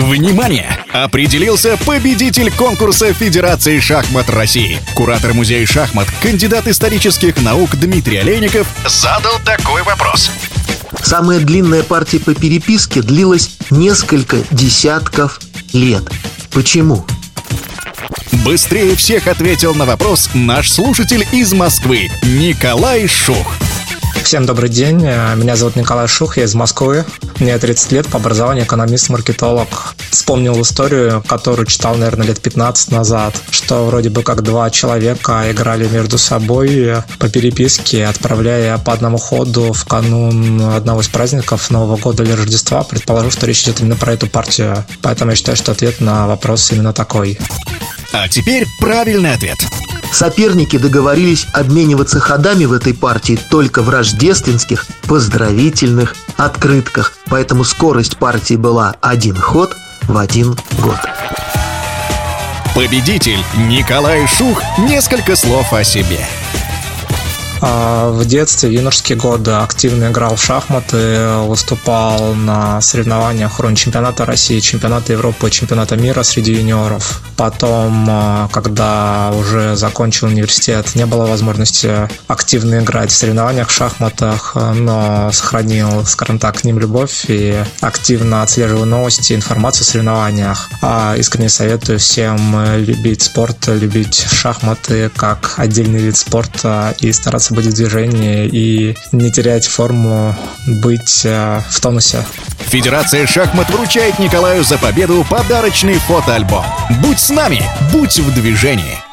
Внимание! Определился победитель конкурса Федерации шахмат России. Куратор музея шахмат, кандидат исторических наук Дмитрий Олейников задал такой вопрос. Самая длинная партия по переписке длилась несколько десятков лет. Почему? Быстрее всех ответил на вопрос наш слушатель из Москвы Николай Шух. Всем добрый день. Меня зовут Николай Шух, я из Москвы. Мне 30 лет, по образованию экономист-маркетолог. Вспомнил историю, которую читал, наверное, лет 15 назад, что вроде бы как два человека играли между собой по переписке, отправляя по одному ходу в канун одного из праздников Нового года или Рождества. Предположу, что речь идет именно про эту партию. Поэтому я считаю, что ответ на вопрос именно такой. А теперь правильный ответ. Соперники договорились обмениваться ходами в этой партии только в рождественских поздравительных открытках, поэтому скорость партии была один ход в один год. Победитель Николай Шух. Несколько слов о себе. А, в детстве, юношеские годы активно играл в шахматы, выступал на соревнованиях уровня чемпионата России, чемпионата Европы, чемпионата мира среди юниоров. Потом, а, когда уже закончил университет, не было возможности активно играть в соревнованиях в шахматах, но сохранил, скажем так, к ним любовь и активно отслеживаю новости, информацию о соревнованиях. А искренне советую всем любить спорт, любить шахматы как отдельный вид спорта и стараться стараться быть в движении и не терять форму, быть э, в тонусе. Федерация шахмат вручает Николаю за победу подарочный фотоальбом. Будь с нами, будь в движении.